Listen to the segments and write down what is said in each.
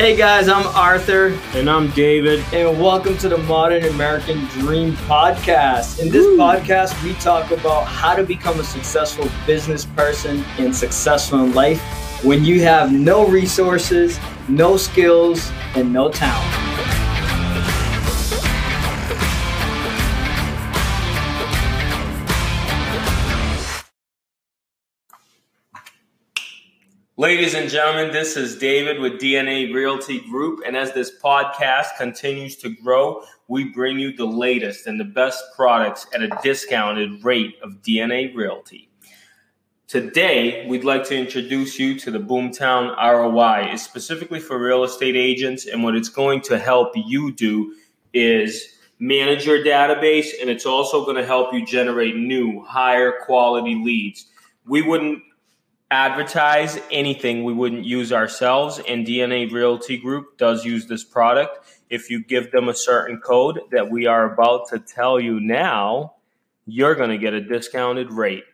Hey guys, I'm Arthur. And I'm David. And welcome to the Modern American Dream Podcast. In this Woo. podcast, we talk about how to become a successful business person and successful in life when you have no resources, no skills, and no talent. Ladies and gentlemen, this is David with DNA Realty Group. And as this podcast continues to grow, we bring you the latest and the best products at a discounted rate of DNA Realty. Today, we'd like to introduce you to the Boomtown ROI. It's specifically for real estate agents, and what it's going to help you do is manage your database, and it's also going to help you generate new, higher quality leads. We wouldn't advertise anything we wouldn't use ourselves, and DNA Realty Group does use this product. If you give them a certain code that we are about to tell you now, you're going to get a discounted rate.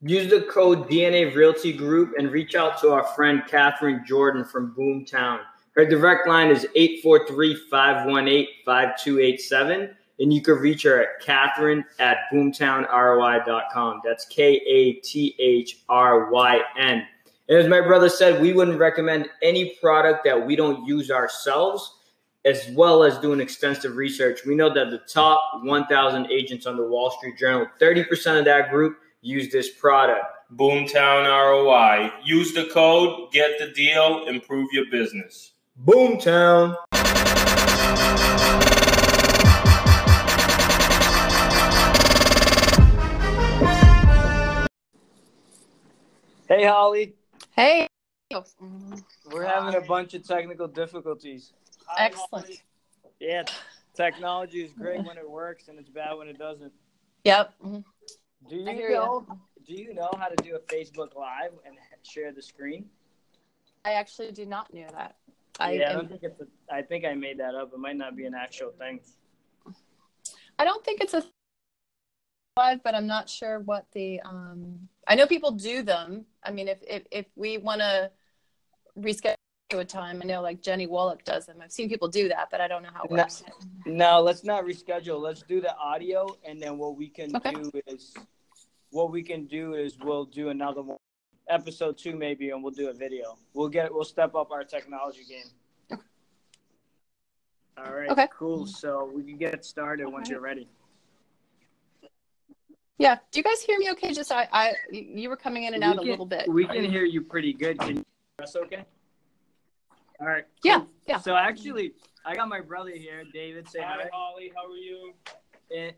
Use the code DNA Realty Group and reach out to our friend Kathryn Jordan from Boomtown. Her direct line is 843 518 5287 and you can reach her at Kathryn at boomtownroi.com. That's K A T H R Y N. And as my brother said, we wouldn't recommend any product that we don't use ourselves, as well as doing extensive research. We know that the top 1,000 agents on the Wall Street Journal, 30% of that group use this product. Boomtown ROI. Use the code, get the deal, improve your business. Boomtown. Hey, Holly. Hey. We're having a bunch of technical difficulties. Excellent. Yeah, technology is great when it works and it's bad when it doesn't. Yep. Do you know? You. Do you know how to do a Facebook Live and share the screen? I actually do not know that. I yeah, I don't think it's. A, I think I made that up. It might not be an actual thing. I don't think it's a live, but I'm not sure what the. Um, I know people do them. I mean, if if, if we want to reschedule a time, I know like Jenny Wallach does them. I've seen people do that, but I don't know how it works. No, no let's not reschedule. Let's do the audio, and then what we can okay. do is what we can do is we'll do another one, episode two maybe, and we'll do a video. We'll get we'll step up our technology game. Okay. All right. Okay. Cool. So we can get started once you're ready. Yeah. Do you guys hear me okay? Just I, I you were coming in and out can, a little bit. We can hear you pretty good. Can you hear us okay? All right. Yeah. Cool. Yeah. So actually, I got my brother here, David. Say hi. Hi, Holly. How are you? And,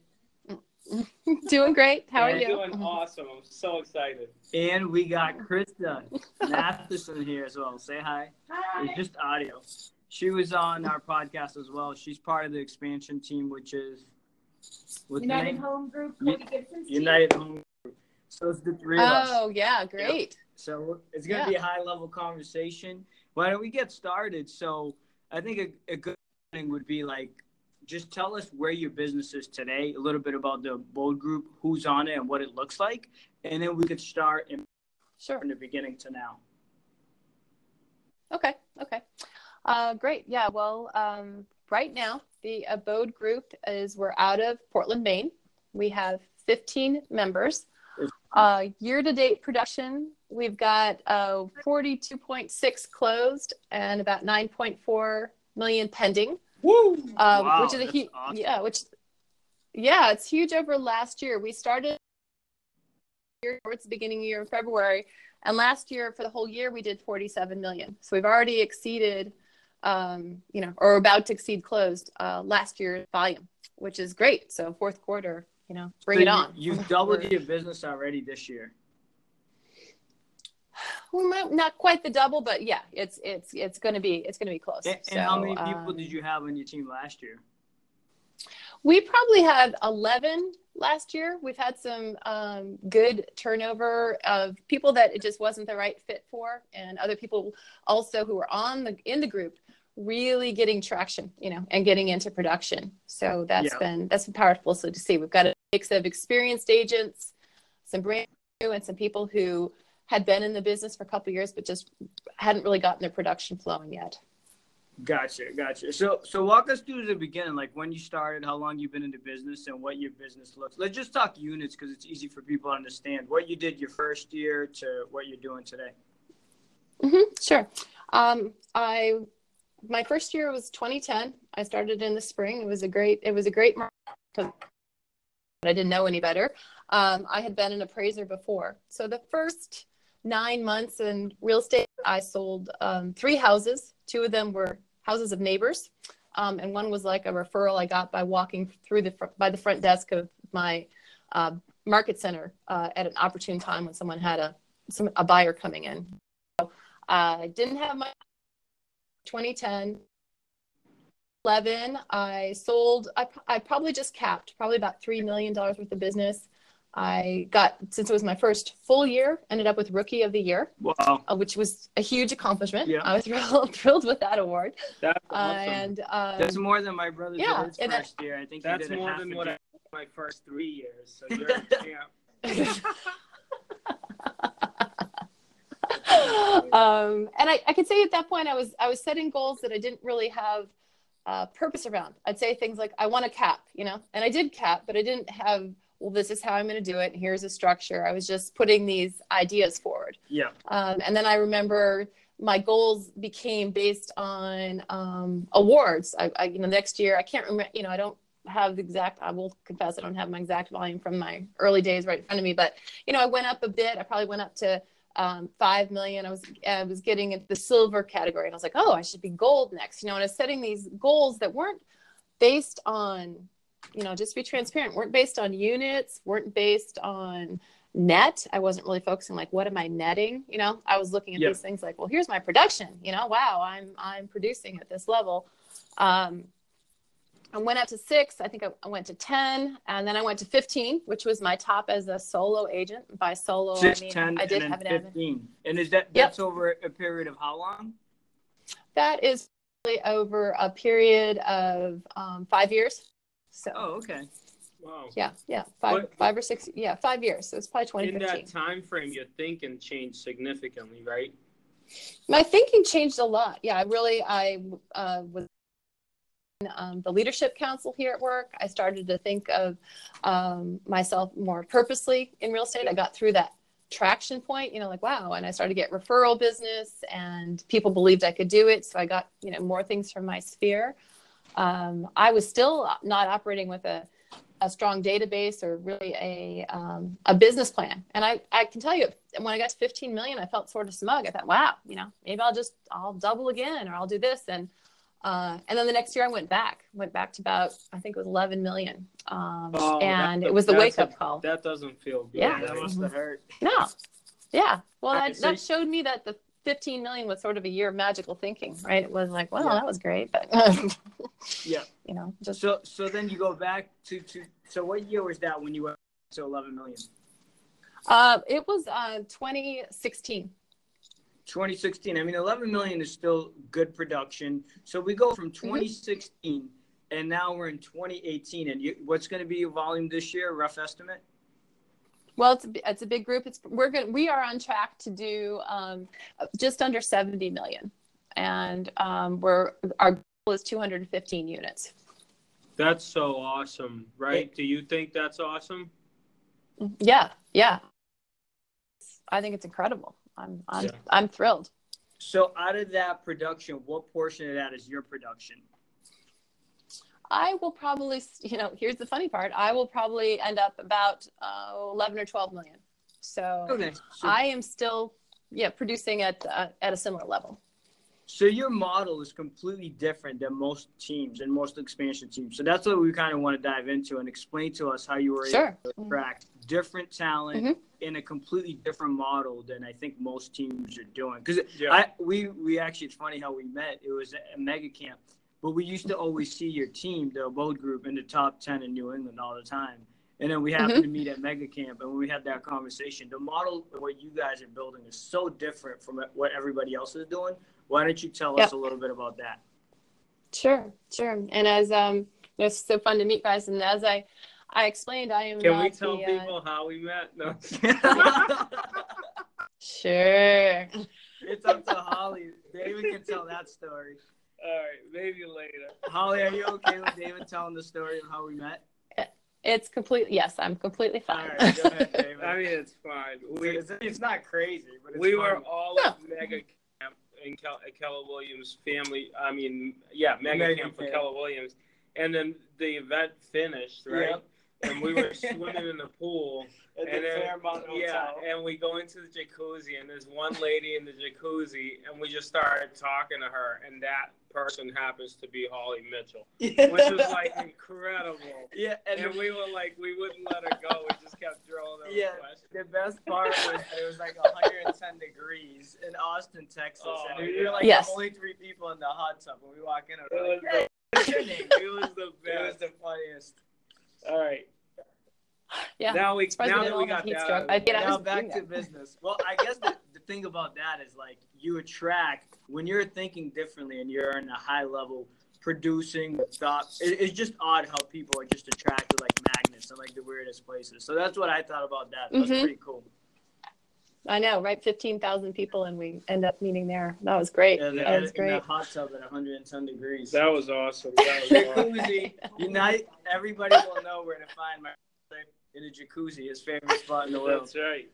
doing great. How are you? Doing awesome. I'm so excited. And we got Krista Matheson here as well. Say hi. Hi. It's just audio. She was on our podcast as well. She's part of the expansion team, which is United Home Group, Cody Gibson's United team. Home Group. So it's the three of us. Oh yeah, great. Yep. So it's gonna yeah. be a high level conversation. Why don't we get started? So I think a, a good thing would be like just tell us where your business is today, a little bit about the Abode Group, who's on it, and what it looks like, and then we could start in, sure. from the beginning to now. Okay. Okay. Uh, great. Yeah. Well, um, right now, the Abode Group is we're out of Portland, Maine. We have 15 members. Uh, year to date production, we've got uh, 42.6 closed and about 9.4 million pending. Woo! Uh, wow, which is a huge, awesome. yeah, which, yeah, it's huge over last year. We started towards the beginning of year in February, and last year for the whole year we did 47 million. So we've already exceeded um, you know, or about to exceed closed uh, last year's volume, which is great. So fourth quarter, you know, bring so it on. You, have doubled your business already this year. We might not quite the double, but yeah, it's it's it's going to be it's going to be close. And, so, how many people um, did you have on your team last year? We probably had eleven last year. We've had some um, good turnover of people that it just wasn't the right fit for, and other people also who were on the in the group really getting traction, you know, and getting into production. So that's yeah. been that's been powerful. So to see, we've got a mix of experienced agents, some brand new, and some people who had been in the business for a couple years but just hadn't really gotten their production flowing yet. Gotcha, gotcha. So, so walk us through the beginning, like when you started, how long you've been in the business, and what your business looks. Let's just talk units because it's easy for people to understand what you did your first year to what you're doing today. Mm-hmm, sure. Um, I my first year was 2010. I started in the spring. It was a great it was a great market. But I didn't know any better. Um, I had been an appraiser before, so the first nine months in real estate, I sold um, three houses. Two of them were houses of neighbors, um, and one was like a referral I got by walking through the fr- by the front desk of my uh, market center uh, at an opportune time when someone had a some, a buyer coming in. So, I didn't have my 2010. 11 i sold I, I probably just capped probably about $3 million worth of business I got since it was my first full year, ended up with Rookie of the Year. Wow, uh, which was a huge accomplishment. Yeah. I was thrilled, thrilled with that award. That's Uh, and um, that's more than my brother yeah, did his and that- first year. I think he That's did more half than what I day. my first three years. So you're a champ. um, and I, I could say at that point I was I was setting goals that I didn't really have uh, purpose around. I'd say things like I want a cap, you know, and I did cap, but I didn't have well this is how I'm going to do it. And here's a structure. I was just putting these ideas forward. Yeah, Um, and then I remember my goals became based on um, awards. I, I, you know, next year I can't remember. You know, I don't have the exact. I will confess I don't have my exact volume from my early days right in front of me. But you know, I went up a bit. I probably went up to um, five million. I was I was getting into the silver category, and I was like, oh, I should be gold next. You know, and I was setting these goals that weren't based on, you know, just be transparent, weren't based on units, weren't based on net. I wasn't really focusing like, what am I netting? You know, I was looking at Yeah. these things like, well, here's my production. You know, wow, I'm I'm producing at this level. Um, I went up to six. I think I, I went to ten, and then I went to fifteen, which was my top as a solo agent. By solo, six, I mean ten, I did and have an admin. fifteen. And is that Yep. that's over a period of how long? That is over a period of um, five years. So Oh, okay. Wow. yeah, yeah, five, What- five or six, yeah, five years. So it's probably In that time frame, your thinking changed significantly, right? My thinking changed a lot. Yeah, I really, I uh, was um, the leadership council here at work. I started to think of um, myself more purposely in real estate. I got through that traction point, you know, like, wow. And I started to get referral business and people believed I could do it. So I got, you know, more things from my sphere. Um, I was still not operating with a, a strong database or really a, um, a business plan. And I, I can tell you, when I got to 15 million, I felt sort of smug. I thought, wow, you know, maybe I'll just, I'll double again or I'll do this. And, uh, and then the next year I went back, went back to about, I think it was 11 million. Um, Oh, and it was the wake up call. That doesn't feel good. Yeah. Yeah, that right? must have hurt. No. Yeah. Well, that, that showed me that the 15 million was sort of a year of magical thinking, right? It was like, well, Yeah. that was great, but Yeah. you know, just So so then you go back to to so what year was that when you went to eleven million? uh, it was uh, 2016. 2016. I mean, 11 million is still good production. So we go Mm-hmm. from 2016 and now we're in 2018. And you, what's going to be your volume this year? Rough estimate? Well, it's a, it's a big group. It's we're going we are on track to do um, just under 70 million, and um, we're our goal is 215 units. That's so awesome, right? Do you think that's awesome? Yeah, yeah. I think it's incredible. I'm I'm Yeah. I'm thrilled. So out of that production, what portion of that is your production? I will probably, you know, here's the funny part. I will probably end up about uh, 11 or 12 million. So So, I am still, yeah, producing at uh, at a similar level. so your model is completely different than most teams and most expansion teams. So that's what we kind of want to dive into and explain to us how you were Sure. able to attract different talent Mhm. in a completely different model than I think most teams are doing. Because Yeah. I we we actually it's funny how we met. It was a mega camp, but we used to always see your team, the Abode Group, in the top ten in New England all the time. And then we happened to meet at mega camp, and when we had that conversation, the model of what you guys are building is so different from what everybody else is doing. Why don't you tell us a little bit about that? Sure, sure. And as um, it's so fun to meet guys. And as I, I explained, I am Can not we tell the, uh, people how we met? No. Sure. it's up to Holly. David can tell that story. All right. Maybe later. Holly, are you okay with David telling the story of how we met? It's completely yes, I'm completely fine. All right, go ahead, David. I mean, it's fine. We it's, it's not crazy, but it's we were fun. all No. at mega camp in Kel- at Keller Williams family. I mean, yeah, mega, Mega camp for camp. Keller Williams, and then the event finished, right? Yep. And we were swimming in the pool, at the and then, Fairmont yeah, and we go into the jacuzzi, and there's one lady in the jacuzzi, and we just started talking to her, and that person happens to be Holly Mitchell, which was like incredible. yeah, and, And the, we were like, we wouldn't let her go. We just kept drilling her Yeah. questions. the best part was it was like 110 degrees in Austin, Texas, Oh, and we yeah. were like Yes. the only three people in the hot tub. When we walk in, It was like, "Hey, what's your name?" It was the It was best. the funniest. All right. Yeah. Now we Surprised we now that we got heat that. stroke. out I of the get way. I now was back to that. business. Well, I guess the, the thing about that is like you attract when you're thinking differently and you're in a high level producing with thought. It, it's just odd how people are just attracted like magnets and like the weirdest places. So that's what I thought about that. That's Mhm. pretty cool. I know, right? Fifteen thousand people, and we end up meeting there. That was great. Yeah, that was in great. hot tub at 110 degrees. That was awesome. That was awesome. jacuzzi. Unite. Everybody will know where to find my in a jacuzzi, his favorite spot in the world. That's right.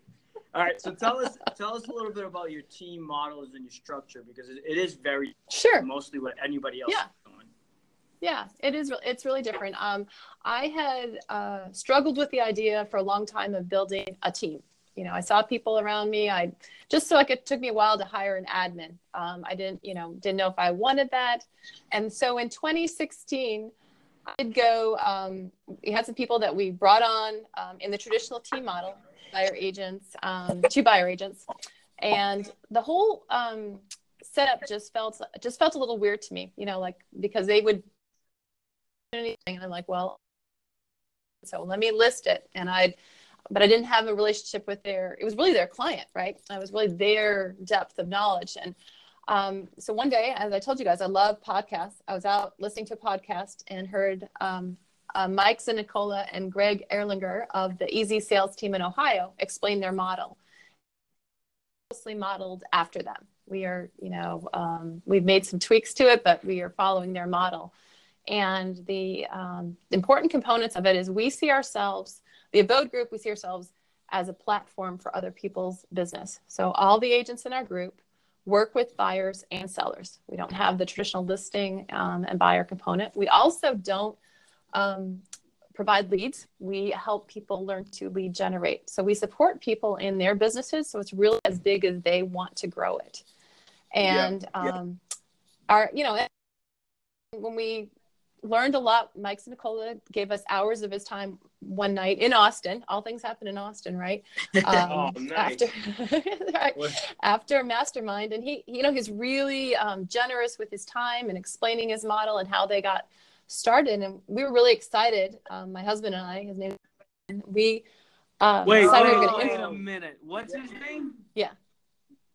All right, so tell us tell us a little bit about your team models and your structure because it, it is very Sure. mostly what anybody else Yeah. is doing. Yeah, it is. re- It's really different. Um, I had uh, struggled with the idea for a long time of building a team. You know, I saw people around me. I just so like it took me a while to hire an admin. Um, I didn't, you know, didn't know if I wanted that, and so in 2016, I did go. Um, we had some people that we brought on um, in the traditional team model, buyer agents, um, two buyer agents, and the whole um, setup just felt just felt a little weird to me. You know, like because they would anything and i'm like well so let me list it and i but i didn't have a relationship with their it was really their client right? I was really their depth of knowledge. And um, so one day as i told you guys i love podcasts. I was out listening to a podcast and heard um, uh, mike Zanicola and greg erlinger of the easy sales team in ohio explain their model. Closely modeled after them. We are you know um, we've made some tweaks to it but we are following their model. And the um, important components of it is we see ourselves, the Abode Group, we see ourselves as a platform for other people's business. So all the agents in our group work with buyers and sellers. We don't have the traditional listing um, and buyer component. We also don't um, provide leads. We help people learn to lead generate. So we support people in their businesses. So it's really as big as they want to grow it. And yeah. um, our, you know, when we learned a lot. Mike Nicola gave us hours of his time one night in Austin. All things happen in Austin, right? Um, Oh, nice. After, right, after Mastermind, and he, you know, he's really um, generous with his time and explaining his model and how they got started. And we were really excited. Um, my husband and I, his name, we uh, Wait, decided we wait, were gonna wait implement- a minute. What's his name? Yeah.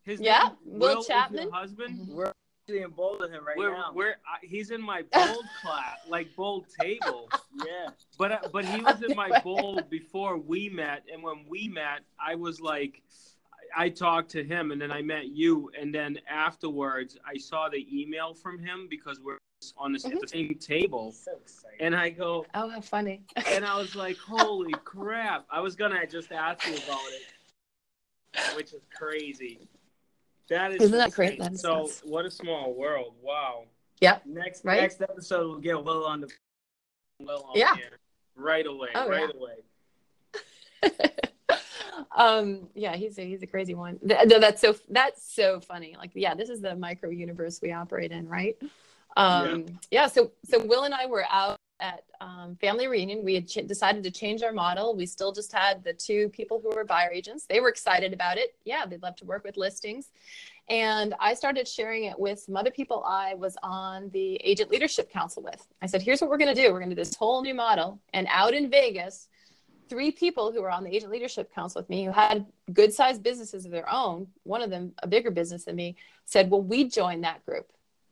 His Yeah, name, Will is Chapman. your husband. We're actually in bold with him right we're, now. we're, uh, he's in my bold class, like bold table. yeah. But uh, but he was in my bold before we met, and when we met, I was like, I talked to him, and then I met you, and then afterwards, I saw the email from him because we're on the, Mm-hmm. the same table, So excited. and I go, Oh, how funny. and I was like, holy crap! I was gonna just ask you about it, which is crazy. That is Isn't that great? insane. That is so nuts. what a small world! Wow. next Right? next episode we'll get Will on the Well, on Yeah. right away, Oh, right yeah. away. um yeah he's a he's a crazy one no, that's so that's so funny like yeah this is the micro universe we operate in right um yeah, so so will and i were out at um, family reunion we had ch- decided to change our model. We still just had the two people who were buyer agents they were excited about it. Yeah they'd love to work with listings. And i started sharing it with some other people i was on the agent leadership council with. I said here's what we're going to do. We're going to do this whole new model. And out in vegas three people who were on the agent leadership council with me who had good sized businesses of their own one of them a bigger business than me said well we join that group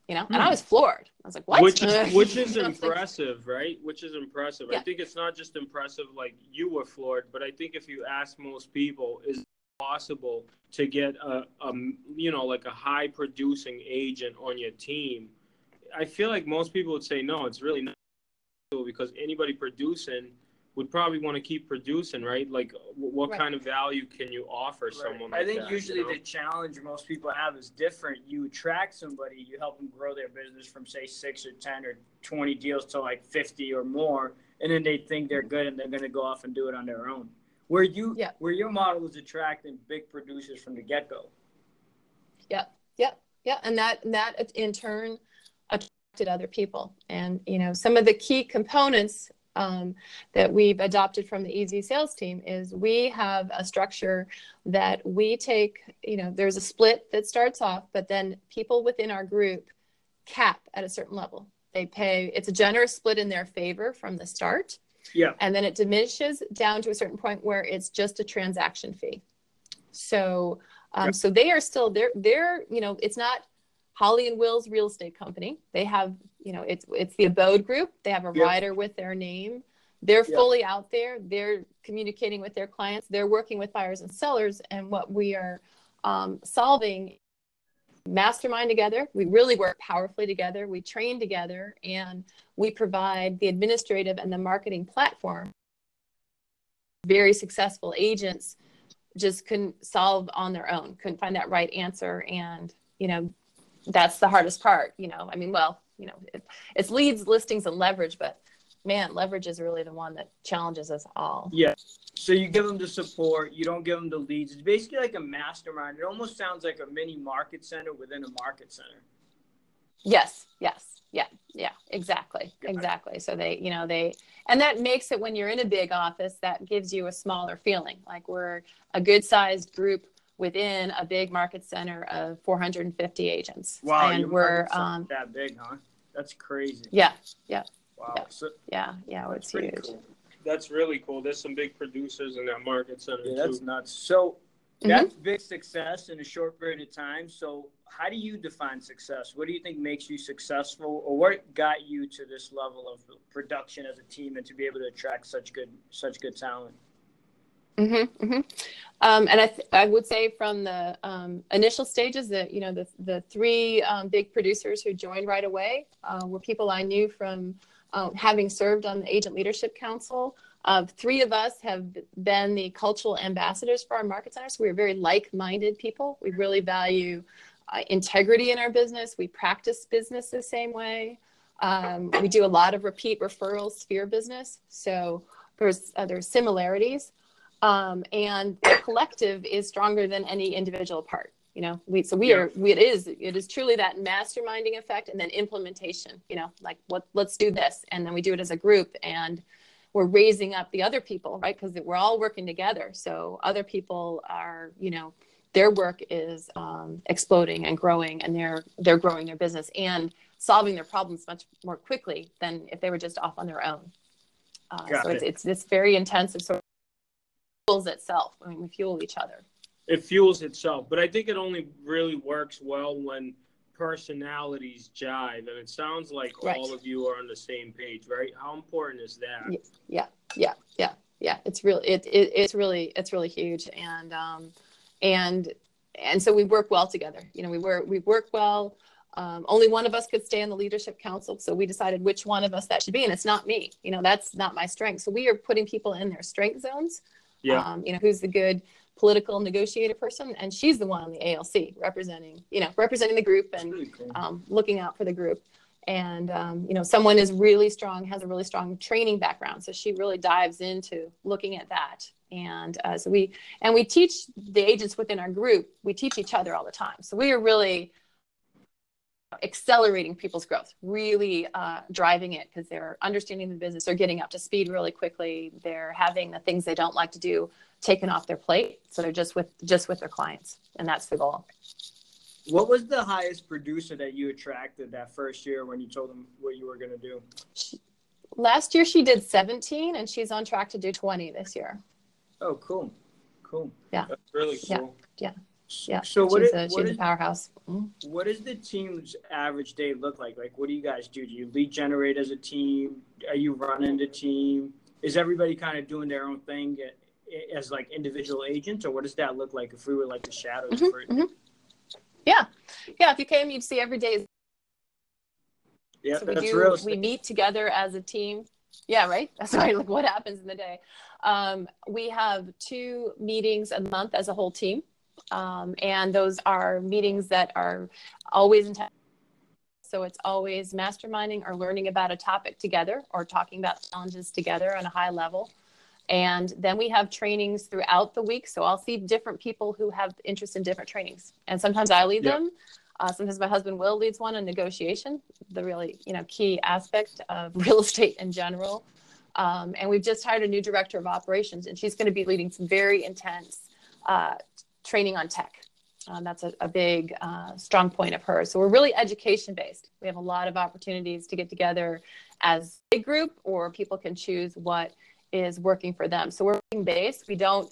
you know and i hmm. was floored i was like what Which is which is I was like, impressive, right? Which is impressive. I think it's not just impressive like you were floored, but I think if you ask most people, is it possible to get a, a you know like a high producing agent on your team? I feel like most people would say no. It's really not because anybody producing would probably want to keep producing, right? Like, what right. kind of value can you offer right. someone? Like I think that, usually you know? the challenge most people have is different. You attract somebody, you help them grow their business from say six or ten or twenty deals to like fifty or more, and then they think they're good and they're going to go off and do it on their own. Where you, yeah. where your model is attracting big producers from the get go. Yeah, yeah, yeah, and that that in turn attracted other people, and you know some of the key components um, that we've adopted from the easy sales team is we have a structure that we take you know there's a split that starts off but then people within our group cap at a certain level. They pay it's a generous split in their favor from the start. Yeah. And then it diminishes down to a certain point where it's just a transaction fee. So um, so they are still they're they're you know it's not Holly and Will's real estate company. They have, you know, it's it's the Abode Group. They have a yep. rider with their name. They're yep. fully out there. They're communicating with their clients. They're working with buyers and sellers. And what we are um, solving, mastermind together. We really work powerfully together. We train together, and we provide the administrative and the marketing platform. Very successful agents just couldn't solve on their own. Couldn't find that right answer, and you know that's the hardest part you know i mean well you know it, it's leads listings and leverage but man leverage is really the one that challenges us all. Yeah. So you give them the support you don't give them the leads. It's basically like a mastermind. It almost sounds like a mini market center within a market center. Yes yes. Yeah yeah exactly exactly. So they you know they and that makes it when you're in a big office that gives you a smaller feeling. Like we're a good sized group within a big market center of 450 agents. Wow, and we're um, that big, huh? That's crazy. Yeah, yeah. Wow. Yeah, so, yeah, yeah it's huge. Cool. That's really cool. There's some big producers in that market center. Yeah, that's too. nuts. So mm-hmm. that's big success in a short period of time. So how do you define success? What do you think makes you successful, or what got you to this level of production as a team and to be able to attract such good such good talent? Mm-hmm, mm-hmm. Um, and I, th- I would say from the um, initial stages that you know the the three um, big producers who joined right away uh, were people I knew from um, having served on the Agent Leadership Council. Uh, three of us have been the cultural ambassadors for our market centers. We're very like-minded people. We really value uh, integrity in our business. We practice business the same way. Um, we do a lot of repeat referrals, sphere business. So there's uh, there's similarities um, and the collective is stronger than any individual part you know? We so we yeah. are we, it is it is truly that masterminding effect and then implementation you know? Like what let's do this. And then we do it as a group and we're raising up the other people right? Because we're all working together. So other people are you know their work is um, exploding and growing and they're they're growing their business and solving their problems much more quickly than if they were just off on their own. Uh, so it. it's, it's this very intensive sort fuels itself. I mean, we fuel each other. It fuels itself, but I think it only really works well when personalities jive, and it sounds like right. all of you are on the same page, right? How important is that? Yeah, yeah, yeah, yeah. It's really it, it it's really it's really huge, and um, and and so we work well together. You know, we work we work well. Um, only one of us could stay on the leadership council so we decided which one of us that should be and it's not me you know that's not my strength so we are putting people in their strength zones yeah. Um, you know, who's the good political negotiator person, and she's the one on the ALC representing, you know, representing the group and cool. um, looking out for the group. And um, you know, someone is really strong, has a really strong training background, so she really dives into looking at that. And uh, so we and we teach the agents within our group. We teach each other all the time. So we are really accelerating people's growth, really uh, driving it because they're understanding the business, they're getting up to speed really quickly, they're having the things they don't like to do taken off their plate, so they're just with just with their clients, and that's the goal. What was the highest producer that you attracted that first year when you told them what you were going to do? She, last year she did 17, and she's on track to do 20 this year. Oh, cool, cool. Yeah, that's really cool. Yeah, yeah. Yeah. So what she's, is, a, she's is, a powerhouse. Mm-hmm. What does the team's average day look like? Like, what do you guys do? Do you lead generate as a team? Are you running the team? Is everybody kind of doing their own thing as like individual agents, or what does that look like if we were like the shadows mm-hmm, for it? Mm-hmm. Yeah, yeah. If you came, you'd see every day Yeah, so we that's do. real We meet together as a team. Yeah, right. That's right. Like what happens in the day. Um, we have two meetings a month as a whole team, um, and those are meetings that are always in. So it's always masterminding or learning about a topic together or talking about challenges together on a high level. And then we have trainings throughout the week. So I'll see different people who have interest in different trainings. And sometimes I lead Yep. them. Uh, sometimes my husband Will leads one on negotiation, the really you know key aspect of real estate in general. Um, and we've just hired a new director of operations, and she's going to be leading some very intense uh, training on tech. Um, that's a, a big, uh, strong point of hers. So we're really education based. We have a lot of opportunities to get together as a group, or people can choose what is working for them. So we're based. We don't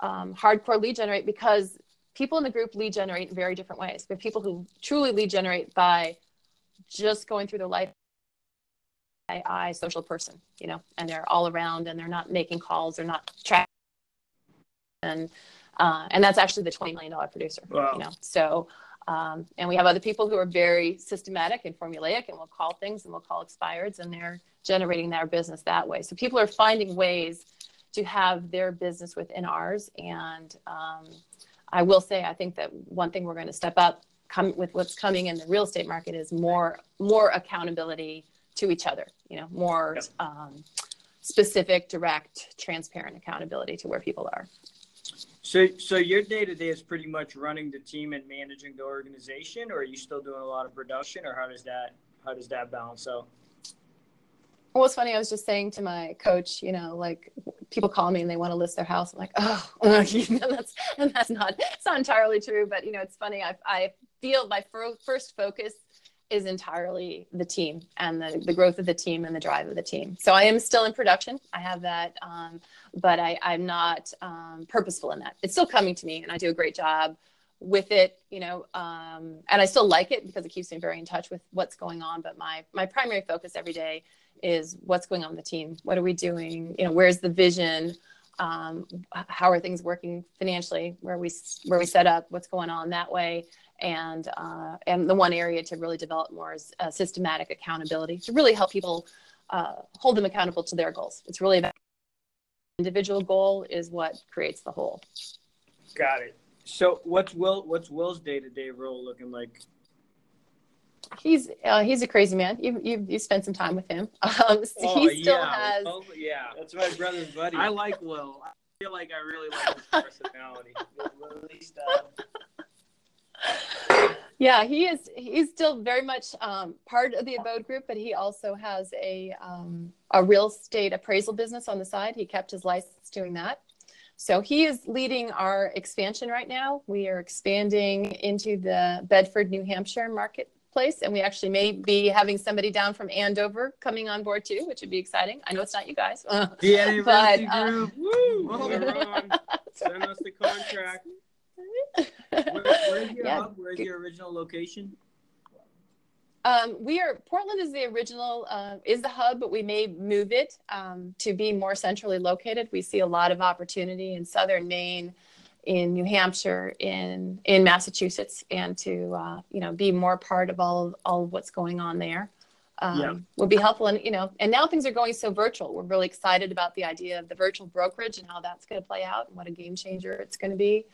um, hardcore lead generate because people in the group lead generate in very different ways. We have people who truly lead generate by just going through their life. I, I social person, you know, and they're all around and they're not making calls, they're not tracking. And uh, and that's actually the twenty million dollar producer. Wow. You know, so um, and we have other people who are very systematic and formulaic, and we'll call things and we'll call expireds, and they're generating their business that way. So people are finding ways to have their business within ours. And um, I will say, I think that one thing we're going to step up come with what's coming in the real estate market is more more accountability to each other. You know, more Yep. um, specific, direct, transparent accountability to where people are. So, so your day to day is pretty much running the team and managing the organization, or are you still doing a lot of production, or how does that how does that balance out? Well, it's funny. I was just saying to my coach, you know, like people call me and they want to list their house. I'm like, oh, you know, that's and that's not it's not entirely true. But you know, it's funny. I I feel my first focus is entirely the team and the, the growth of the team and the drive of the team. So I am still in production. I have that, um, but I, I'm not um, purposeful in that. It's still coming to me, and I do a great job with it. You know, um, and I still like it because it keeps me very in touch with what's going on. But my my primary focus every day is what's going on in the team. What are we doing? You know, where's the vision? Um, how are things working financially? Where we where we set up? What's going on that way? And uh, and the one area to really develop more is uh, systematic accountability to really help people uh, hold them accountable to their goals. It's really about individual goal is what creates the whole. Got it. So, what's Will? What's Will's day to day role looking like? He's uh, he's a crazy man. You you you spent some time with him. Um, so Oh, he still yeah. has. Well, yeah, that's my brother's buddy. I like Will. I feel like I really like his personality. At least, uh, Yeah, he is. He's still very much um, part of the abode group, but he also has a um, a real estate appraisal business on the side. He kept his license doing that. So he is leading our expansion right now. We are expanding into the Bedford, New Hampshire marketplace, and we actually may be having somebody down from Andover coming on board too, which would be exciting. I know it's not you guys. DNA But, Realty uh, Group. Woo! Well. Send us the contract. Where, where's your Yeah. hub? Where's your original location? Um, we are Portland is the original uh, is the hub, but we may move it um, to be more centrally located. We see a lot of opportunity in southern Maine, in New Hampshire, in in Massachusetts, and to uh, you know be more part of all of, all of what's going on there. Um, Yeah. would be helpful and you know and now things are going so virtual we're really excited about the idea of the virtual brokerage and how that's going to play out and what a game changer it's going to be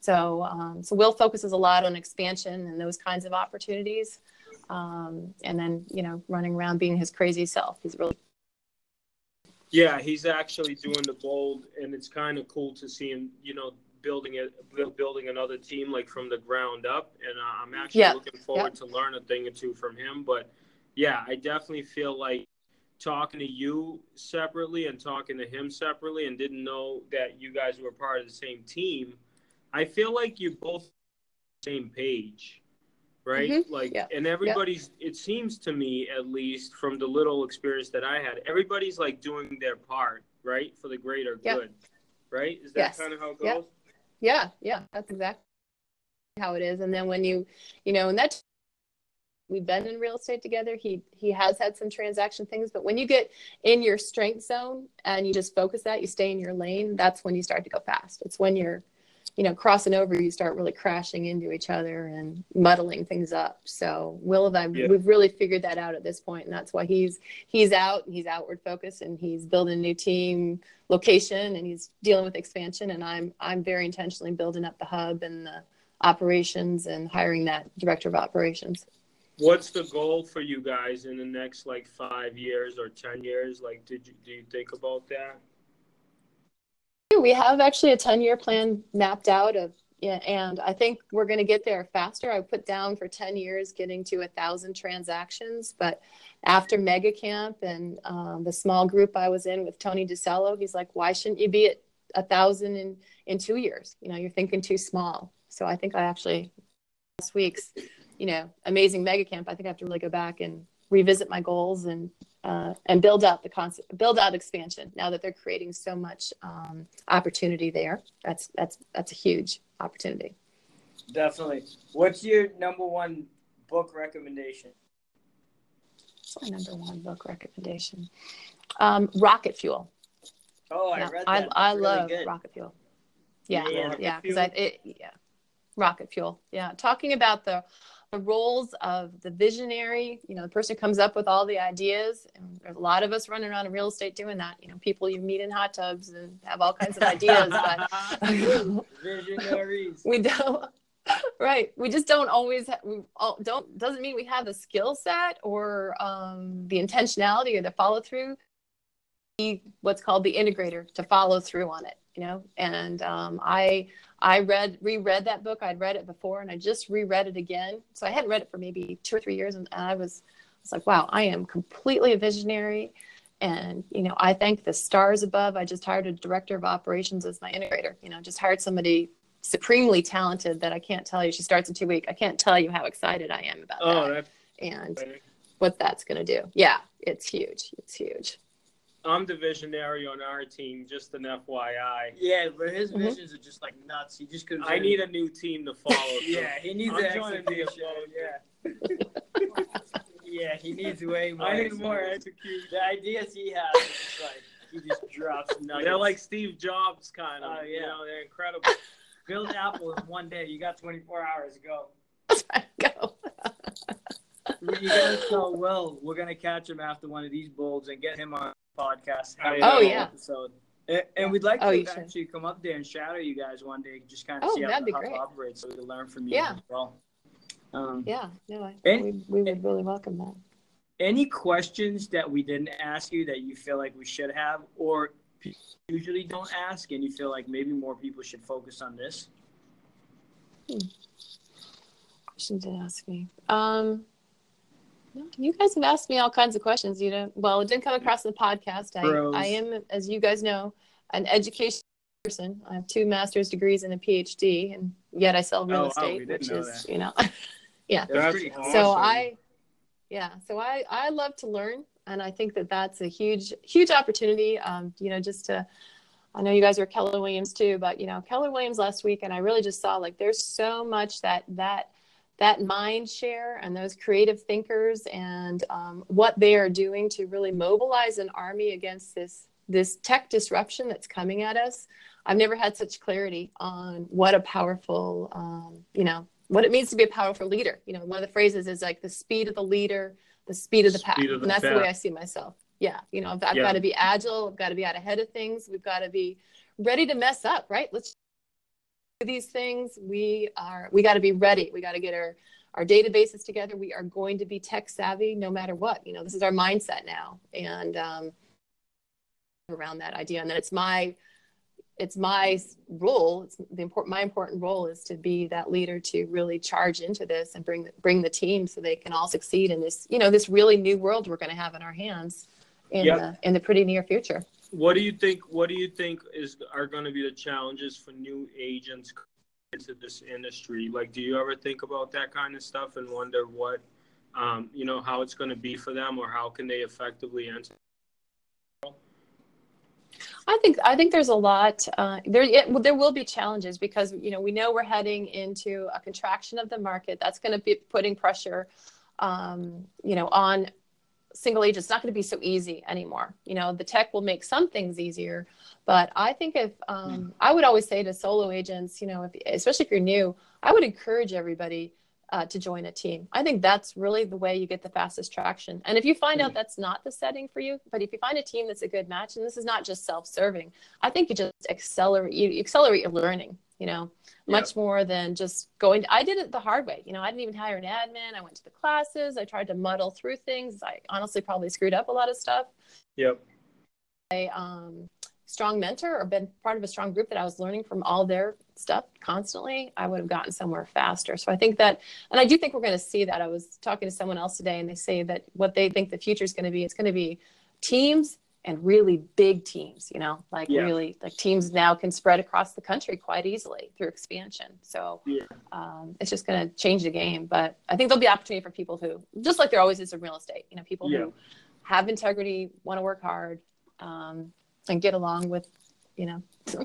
so um, so will focuses a lot on expansion and those kinds of opportunities um, and then you know running around being his crazy self. He's really Yeah, he's actually doing the bold, and it's kind of cool to see him, you know, building it, building another team like from the ground up. And uh, I'm actually Yeah, looking forward to learn a thing or two from him. But yeah, I definitely feel like talking to you separately and talking to him separately, and didn't know that you guys were part of the same team. I feel like you're both on the same page, right? Mhm, Like, yeah, and everybody's. It seems to me, at least from the little experience that I had, everybody's like doing their part, right, for the greater Yeah. good, right? Is that Yes. kind of how it goes? Yeah. yeah yeah that's exactly how it is. And then when you you know and that we've been in real estate together. He he has had some transaction things, but when you get in your strength zone and you just focus that, you stay in your lane. That's when you start to go fast. It's when you're you know, crossing over, you start really crashing into each other and muddling things up. So Will and I, yeah. we've really figured that out at this point, and that's why he's he's out, and he's outward focused, and he's building a new team location, and he's dealing with expansion. And I'm I'm very intentionally building up the hub and the operations and hiring that director of operations. What's the goal for you guys in the next like five years or ten years? Like, did you do you think about that? We have actually a 10 year plan mapped out of yeah, and I think we're going to get there faster. I put down for 10 years getting to a thousand transactions, but after Mega Camp and um, the small group I was in with Tony DiCello, he's like, why shouldn't you be at a thousand in, in two years? You know, you're thinking too small. So I think I actually, last week's, you know, amazing Mega Camp, I think I have to really go back and revisit my goals and uh, and build out the concept, build out expansion. Now that they're creating so much um, opportunity there, that's that's that's a huge opportunity. Definitely. What's your number one book recommendation? What's my number one book recommendation? Um, Rocket Fuel. Oh, I read that. I, I really love good. Rocket Fuel. Yeah, yeah, because yeah, I it, yeah, Rocket Fuel. Yeah, talking about the the roles of the visionary, you know, the person who comes up with all the ideas. And there's a lot of us running around in real estate doing that. You know, people you meet in hot tubs and have all kinds of ideas, but visionaries. we don't. Right. We just don't always have, we all, don't doesn't mean we have the skill set or um, the intentionality or the follow through. What's called the integrator to follow through on it, you know. And um, I I read reread that book. I'd read it before, and I just reread it again. So I hadn't read it for maybe two or three years, and I was, I was like, wow, I am completely a visionary. And you know, I thank the stars above. I just hired a director of operations as my integrator. You know, just hired somebody supremely talented that I can't tell you. She starts in two weeks. I can't tell you how excited I am about oh, that. and what that's going to do. Yeah, it's huge. It's huge. I'm the visionary on our team, just an FYI. Yeah, but his mm-hmm. visions are just like nuts. He just could. I need a new team to follow. yeah, he needs I'm joining the show. Yeah. yeah, he needs way more. I need more execute. The ideas he has, is like he just drops nuggets. They're like Steve Jobs kind of. Oh yeah, you know, they're incredible. Build Apple in one day. You got 24 hours. Go. Go. You guys tell Will we're gonna catch him after one of these bolds and get him on podcast. Oh yeah. Episode. And, and we'd like oh, to actually should. come up there and shadow you guys one day, just kind of oh, see how the hub operates, so we can learn from you yeah. as well. Um, yeah, no, I, and, we, we would really welcome that. Any questions that we didn't ask you that you feel like we should have, or usually don't ask, and you feel like maybe more people should focus on this? Hmm. Questions to ask me. Um, you guys have asked me all kinds of questions. You know, well, it didn't come across in the podcast. I, I am, as you guys know, an education person. I have two master's degrees and a PhD, and yet I sell real oh, estate, which is, that. you know, yeah. Awesome. So I, yeah, so I I love to learn, and I think that that's a huge huge opportunity. Um, you know, just to. I know you guys are Keller Williams too, but you know Keller Williams last week, and I really just saw like there's so much that that that mind share and those creative thinkers and um, what they are doing to really mobilize an army against this this tech disruption that's coming at us. I've never had such clarity on what a powerful um, you know what it means to be a powerful leader. You know one of the phrases is like the speed of the leader the speed of the pack. Of the and that's pack. the way i see myself. Yeah you know i've, I've yeah. got to be agile i've got to be out ahead of things. We've got to be ready to mess up right? Let's these things we are we got to be ready. We got to get our our databases together. We are going to be tech savvy no matter what. You know this is our mindset now. And um, around that idea. And then it's my it's my role it's the important my important role is to be that leader to really charge into this and bring bring the team so they can all succeed in this you know this really new world we're going to have in our hands in yep. the, in the pretty near future what do you think? What do you think is are going to be the challenges for new agents into this industry? Like, do you ever think about that kind of stuff and wonder what, um, you know, how it's going to be for them, or how can they effectively enter? I think I think there's a lot. Uh, there it, there will be challenges because you know we know we're heading into a contraction of the market. That's going to be putting pressure, um, you know, on single agent, it's not going to be so easy anymore. You know, the tech will make some things easier, but I think if um, I would always say to solo agents, you know, if, especially if you're new, I would encourage everybody uh, to join a team. I think that's really the way you get the fastest traction. And if you find out that's not the setting for you, but if you find a team that's a good match, and this is not just self-serving, I think you just accelerate you accelerate your learning. You know, much more than just going. To, I did it the hard way. You know, I didn't even hire an admin. I went to the classes. I tried to muddle through things. I honestly probably screwed up a lot of stuff. Yep. I um, strong mentor or been part of a strong group that I was learning from all their stuff constantly, I would have gotten somewhere faster. So I think that, and I do think we're going to see that. I was talking to someone else today and they say that what they think the future is going to be, it's going to be teams and really big teams, you know, like yeah. really like teams now can spread across the country quite easily through expansion. So yeah. um, it's just going to change the game. But I think there'll be opportunity for people who, just like there always is in real estate, you know, people yeah. who have integrity, want to work hard, um, and get along with, you know,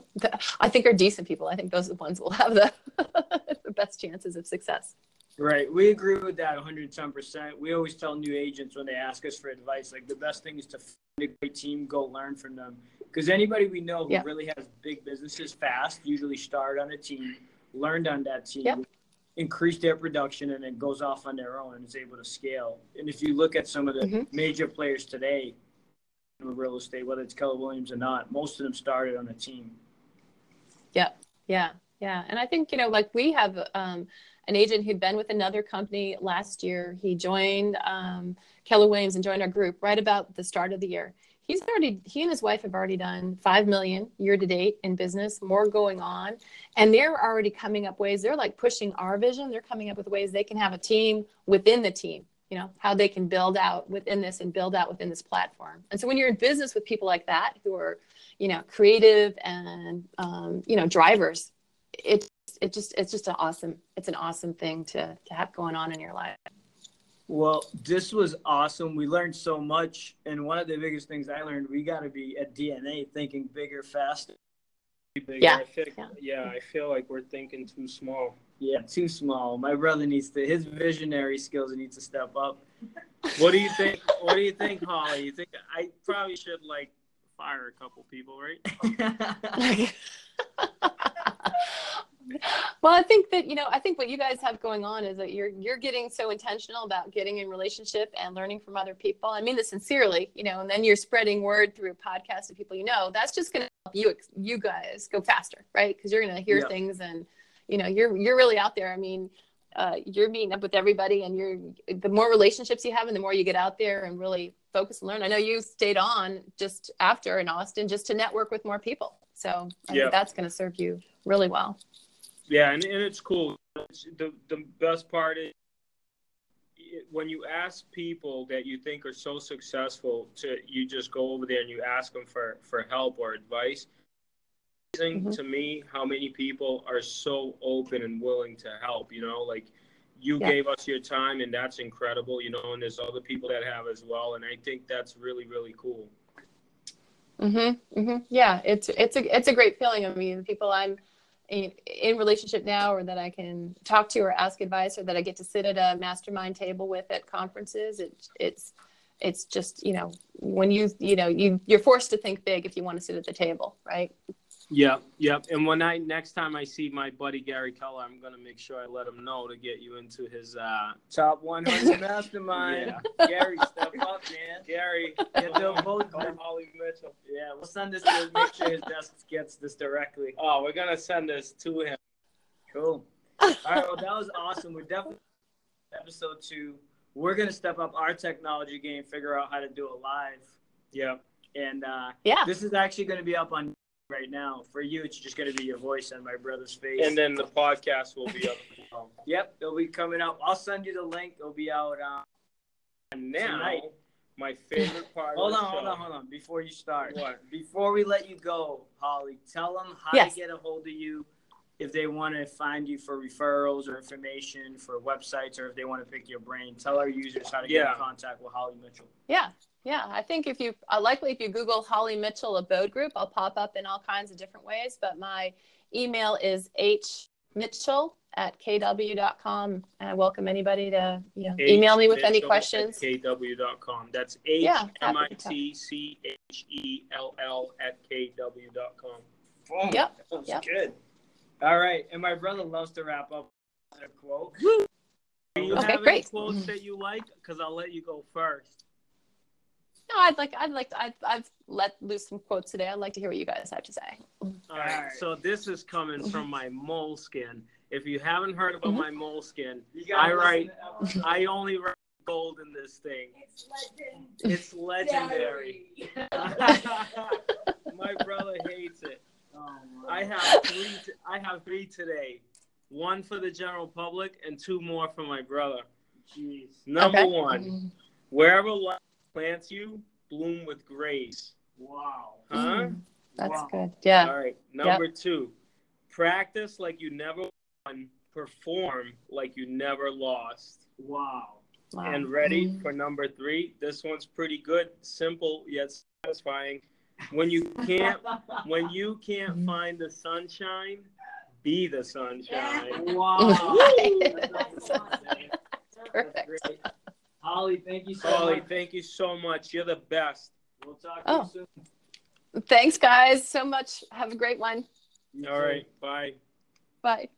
I think are decent people. I think those are the ones will have the, the best chances of success. Right. We agree with that 110%. We always tell new agents when they ask us for advice, like the best thing is to find a great team, go learn from them. Because anybody we know who yeah. really has big businesses fast usually start on a team, learned on that team, yep. increase their production, and then goes off on their own and is able to scale. And if you look at some of the mm-hmm. major players today, in real estate, whether it's Keller Williams or not. Most of them started on a team. Yeah, yeah, yeah. And I think, you know, like we have um, an agent who'd been with another company last year. He joined um, Keller Williams and joined our group right about the start of the year. He's already, he and his wife have already done 5 million year to date in business, more going on. And they're already coming up ways, they're like pushing our vision. They're coming up with ways they can have a team within the team you know how they can build out within this and build out within this platform and so when you're in business with people like that who are you know creative and um, you know drivers it it just it's just an awesome it's an awesome thing to to have going on in your life well this was awesome we learned so much and one of the biggest things i learned we got to be at dna thinking bigger faster bigger. yeah I feel, yeah. yeah i feel like we're thinking too small yeah, too small. My brother needs to his visionary skills needs to step up. What do you think? What do you think, Holly? You think I probably should like fire a couple people, right? well, I think that you know, I think what you guys have going on is that you're you're getting so intentional about getting in relationship and learning from other people. I mean this sincerely, you know, and then you're spreading word through a podcast to people you know. That's just going to help you you guys go faster, right? Because you're going to hear yep. things and you know you're you're really out there i mean uh, you're meeting up with everybody and you're the more relationships you have and the more you get out there and really focus and learn i know you stayed on just after in austin just to network with more people so I yeah. think that's going to serve you really well yeah and, and it's cool it's, the, the best part is when you ask people that you think are so successful to you just go over there and you ask them for for help or advice mm-hmm. to me how many people are so open and willing to help. You know, like you yeah. gave us your time, and that's incredible. You know, and there's other people that have as well, and I think that's really really cool. Mhm. Mhm. Yeah, it's it's a it's a great feeling. I mean, people I'm in, in relationship now, or that I can talk to or ask advice, or that I get to sit at a mastermind table with at conferences. It, it's it's just you know when you you know you you're forced to think big if you want to sit at the table, right? Yep, yep. And when I next time I see my buddy Gary Keller, I'm gonna make sure I let him know to get you into his uh, top 100 mastermind. yeah. Gary, step up, man. Gary, get the vote. Holly Mitchell. Yeah, we'll send this to make sure his desk gets this directly. Oh, we're gonna send this to him. Cool. All right, well that was awesome. We're definitely episode two. We're gonna step up our technology game, figure out how to do it live. Yeah. And uh, yeah, this is actually going to be up on right now. For you, it's just going to be your voice on my brother's face. And then the podcast will be up. yep, it'll be coming out. I'll send you the link. It'll be out um, now. Tonight. My favorite part. hold on, hold on, hold on. Before you start, what? Before we let you go, Holly, tell them how yes. to get a hold of you if they want to find you for referrals or information for websites, or if they want to pick your brain. Tell our users how to yeah. get in contact with Holly Mitchell. Yeah, yeah, I think if you uh, likely if you Google Holly Mitchell Abode Group, I'll pop up in all kinds of different ways. But my email is h mitchell at kw.com. And I welcome anybody to you know, email me with any Mitchell questions. At kw.com. That's H Yeah, M I happy to T C H E L L at kw.com. Boom. Yep, That was yep. good. All right. And my brother loves to wrap up with a quote. Do you Okay, have any quotes that you like? Because I'll let you go first. No, I'd like, I'd like, to, I've, I've let loose some quotes today. I'd like to hear what you guys have to say. All right. Alright. So this is coming from my moleskin. If you haven't heard about Mhm. my moleskin, You I write- I only write gold in this thing. It's legend. It's legendary. Legendary. my brother hates it. Oh, my. I have three. T- I have three today. One for the general public and two more for my brother. Jeez. Number Okay. one, wherever life plants you, bloom with grace. Wow. Huh? Mm, That's Wow. good. Yeah. All right. Number two, practice like you never won, perform like you never lost. Wow. Wow. And ready Mm. for number three? This one's pretty good, simple yet satisfying. When you can't, when you can't find the sunshine, be the sunshine. Wow. That's perfect. That's great. Holly, thank you so Holly, much. thank you so much. You're the best. We'll talk to Oh. you soon. Thanks, guys, so much. Have a great one. You All too. right. Bye. Bye.